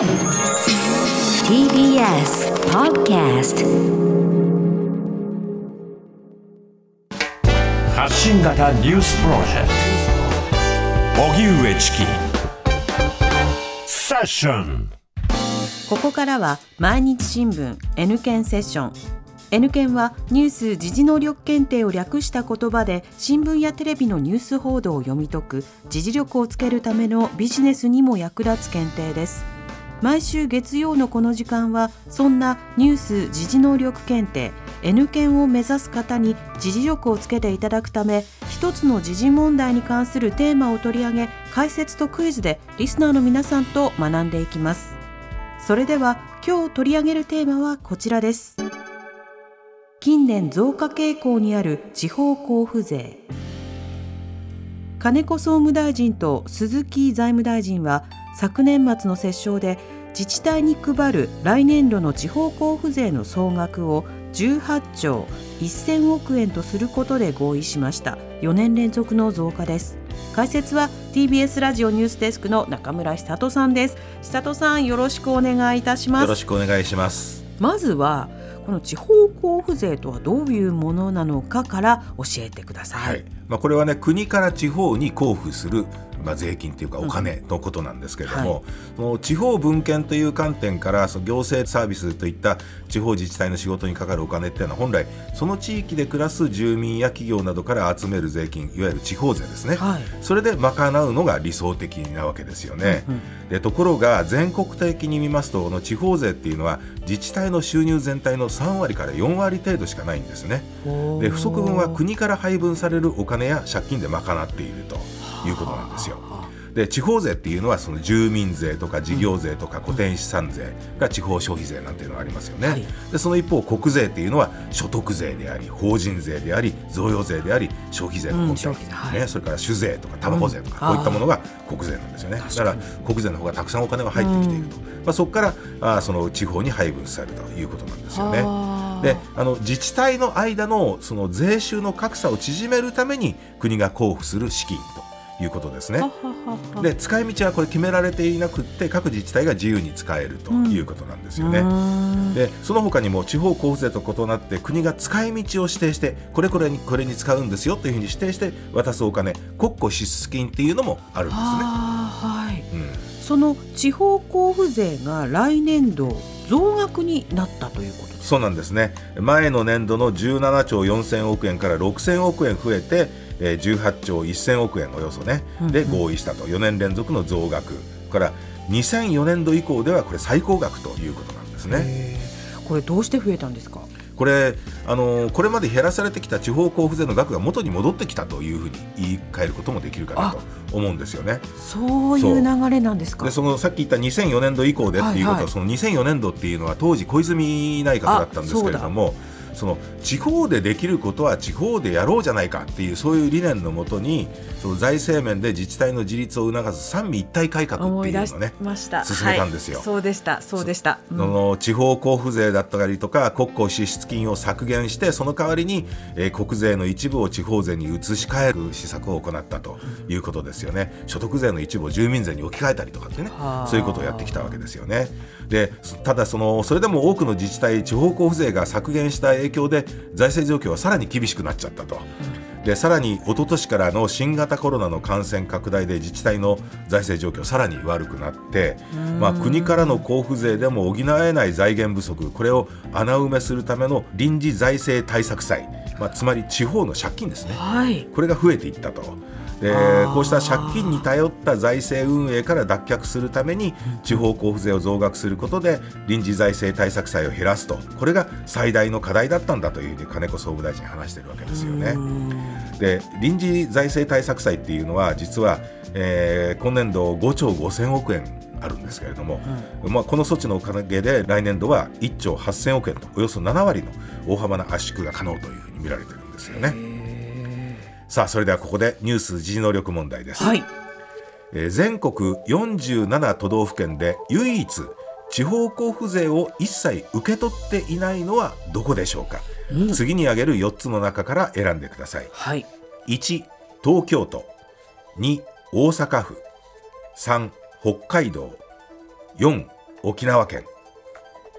TBS Podcast 発信型ニュースプロジェクト。荻上チキ。セッション。ここからは毎日新聞 N 検セッション。N 検はニュース時事能力検定を略した言葉で新聞やテレビのニュース報道を読み解く時事力をつけるためのビジネスにも役立つ検定です毎週月曜のこの時間はそんなニュース時事能力検定 N 検を目指す方に時事力をつけていただくため一つの時事問題に関するテーマを取り上げ解説とクイズでリスナーの皆さんと学んでいきます。それでは今日取り上げるテーマはこちらです。近年増加傾向にある地方交付税。金子総務大臣と鈴木財務大臣は昨年末の折衝で自治体に配る来年度の地方交付税の総額を18兆1000億円とすることで合意しました。4年連続の増加です。解説は TBS ラジオニュースデスクの中村久人さんです。久人さんよろしくお願いいたします。よろしくお願いします。まずはこの地方交付税とはどういうものなのかから教えてください、はい。まあ、これはね国から地方に交付するまあ、税金というかお金のことなんですけれども、その地方分権という観点からその行政サービスといった地方自治体の仕事にかかるお金っていうのは本来その地域で暮らす住民や企業などから集める税金いわゆる地方税ですね、はい、それで賄うのが理想的なわけですよね、でところが全国的に見ますとこの地方税っていうのは自治体の収入全体の3割から4割程度しかないんですね。で不足分は国から配分されるお金や借金で賄っているということなんですよ。で地方税っていうのはその住民税とか事業税とか固定資産税が地方消費税なんていうのがありますよね、はい、でその一方国税っていうのは所得税であり法人税であり贈与税であり消費税の根拠、うんはい、ね、それから酒税とかタバコ税とか、こういったものが国税なんですよね。だから国税の方がたくさんお金が入ってきていると、まあ、そこからあその地方に配分されるということなんですよね。であの自治体の間のその税収の格差を縮めるために国が交付する資金ということですね。で使い道はこれ決められていなくって各自治体が自由に使えるということなんですよね。うん、でその他にも地方交付税と異なって国が使い道を指定してこれこれにこれに使うんですよというふうに指定して渡すお金国庫支出金っていうのもあるんですね。はい、うん、その地方交付税が来年度増額になったということそうなんですね。前の年度の17兆4000億円から6000億円増えてえー、18兆1000億円およそね、で合意したと。4年連続の増額から。2004年度以降ではこれ最高額ということなんですね。これどうして増えたんですか？これあのこれまで減らされてきた地方交付税の額が元に戻ってきたというふうに言い換えることもできるかなと思うんですよね。そういう流れなんですか？でそのさっき言った2004年度以降でっていうことは、はいはい、その2004年度っていうのは当時小泉内閣だったんですけれども。その地方でできることは地方でやろうじゃないかっていうそういう理念のもとにその財政面で自治体の自立を促す三位一体改革っていうのをね進めたんですよ、はい、そうでした。そうでした、うん、その地方交付税だったりとか国庫支出金を削減してその代わりに、えー、国税の一部を地方税に移し替える施策を行ったということですよね、所得税の一部を住民税に置き換えたりとかってねそういうことをやってきたわけですよね。でただそのそれでも多くの自治体地方交付税が削減した影響で財政状況はさらに厳しくなっちゃったと。でさらに一昨年からの新型コロナの感染拡大で自治体の財政状況さらに悪くなって、まあ、国からの交付税でも補えない財源不足これを穴埋めするための臨時財政対策債、まあ、つまり地方の借金ですね、はい、これが増えていったと。でこうした借金に頼った財政運営から脱却するために地方交付税を増額することで臨時財政対策債を減らすと。これが最大の課題だったんだというふうに金子総務大臣話しているわけですよね。で臨時財政対策債っていうのは実は、えー、今年度5兆5000億円あるんですけれども、うん、まあ、この措置のおかげで来年度は1兆8000億円とおよそ7割の大幅な圧縮が可能というふうに見られているんですよね。さあそれではここでニュース時事能力問題です、はい、えー、全国47都道府県で唯一地方交付税を一切受け取っていないのはどこでしょうか、うん、次に挙げる4つの中から選んでください、はい、1東京都。2大阪府。3北海道。4沖縄県。えー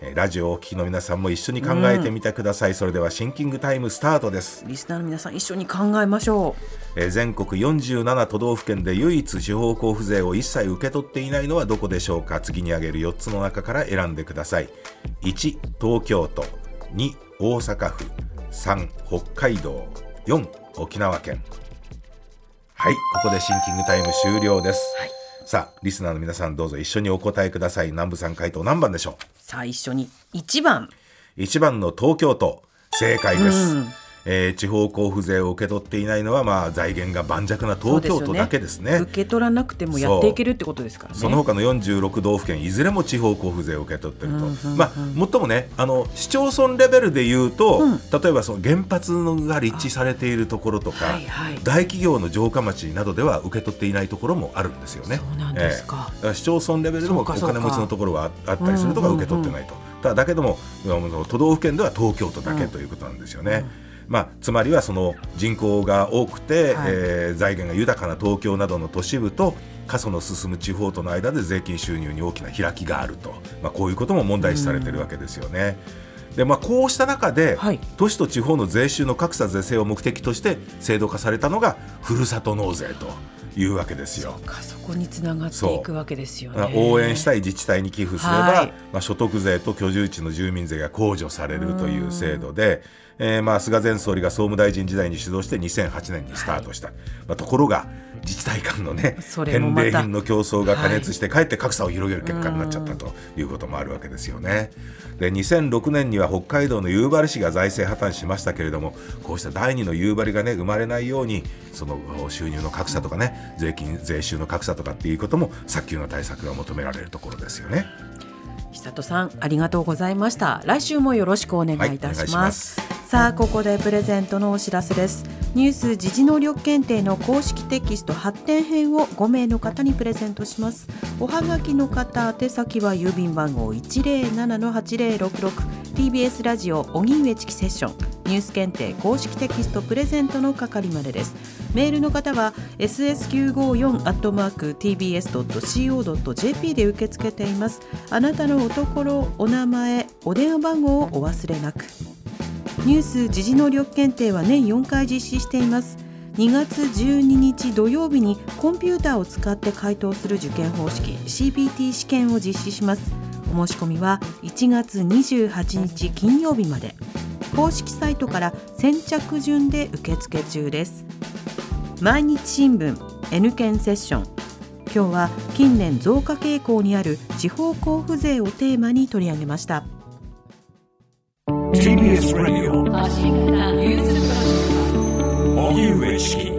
ラジオをお聞きの皆さんも一緒に考えてみてください、それではシンキングタイムスタートです。リスナーの皆さん一緒に考えましょえー全国47都道府県で唯一地方交付税を一切受け取っていないのはどこでしょうか。次に挙げる4つの中から選んでください。1東京都。2大阪府。3北海道。4沖縄県。はいここでシンキングタイム終了です、さあリスナーの皆さんどうぞ一緒にお答えください。南部さん回答何番でしょう？さあ一緒に1番。う1番の東京都正解です、うんえー地方交付税を受け取っていないのは、まあ、財源が盤石な東京都だけですね。受け取らなくてもやっていけるってことですからね。その他の46道府県いずれも地方交付税を受け取っていると、うんうんうんまあ、もっともねあの市町村レベルで言うと、うん。例えばその原発が立地されているところとか、はいはい。大企業の城下町などでは受け取っていないところもあるんですよね。そうなんですか。ええ。だから市町村レベルでもお金持ちのところはああったりするとかうんうんうん受け取ってないと、ただだけども都道府県では東京都だけということなんですよね。まあ、つまりはその人口が多くて、はいえー財源が豊かな東京などの都市部と過疎の進む地方との間で税金収入に大きな開きがあると、まあ、こういうことも問題視されているわけですよね。でまあ、こうした中で、はい。都市と地方の税収の格差是正を目的として制度化されたのがふるさと納税というわけですよ。かそこにつながっていくわけですよね。応援したい自治体に寄付すれば、はい。まあ、所得税と居住地の住民税が控除されるという制度で、えーまあ、菅前総理が総務大臣時代に主導して2008年にスタートした、まあ、ところが自治体間のね返礼品の競争が過熱してかえって格差を広げる結果になっちゃったということもあるわけですよね。で2006年には北海道の夕張市が財政破綻しましたけれどもこうした第二の夕張がね生まれないようにその収入の格差とかね税金税収の格差とかっていうことも早急な対策が求められるところですよね。久人さんありがとうございました。来週もよろしくお願いいたします,、はいます。さあここでプレゼントのお知らせですニュース時事能力検定の公式テキスト発展編を5名の方にプレゼントします。おはがきの方宛先は郵便番号 107-8066TBS ラジオ荻上チキセッション。ニュース検定公式テキストプレゼントの係までです。メールの方は ss954-tbs.co.jp で受け付けています。あなたのおところお名前お電話番号をお忘れなく。ニュース時事能力検定は年4回実施しています。2月12日土曜日にコンピューターを使って回答する受験方式 CBT 試験を実施します。お申し込みは1月28日金曜日まで。公式サイトから先着順で受付中です。毎日新聞 N 検セッション。今日は近年増加傾向にある地方交付税をテーマに取り上げました。TBS ラジオ荻上チキ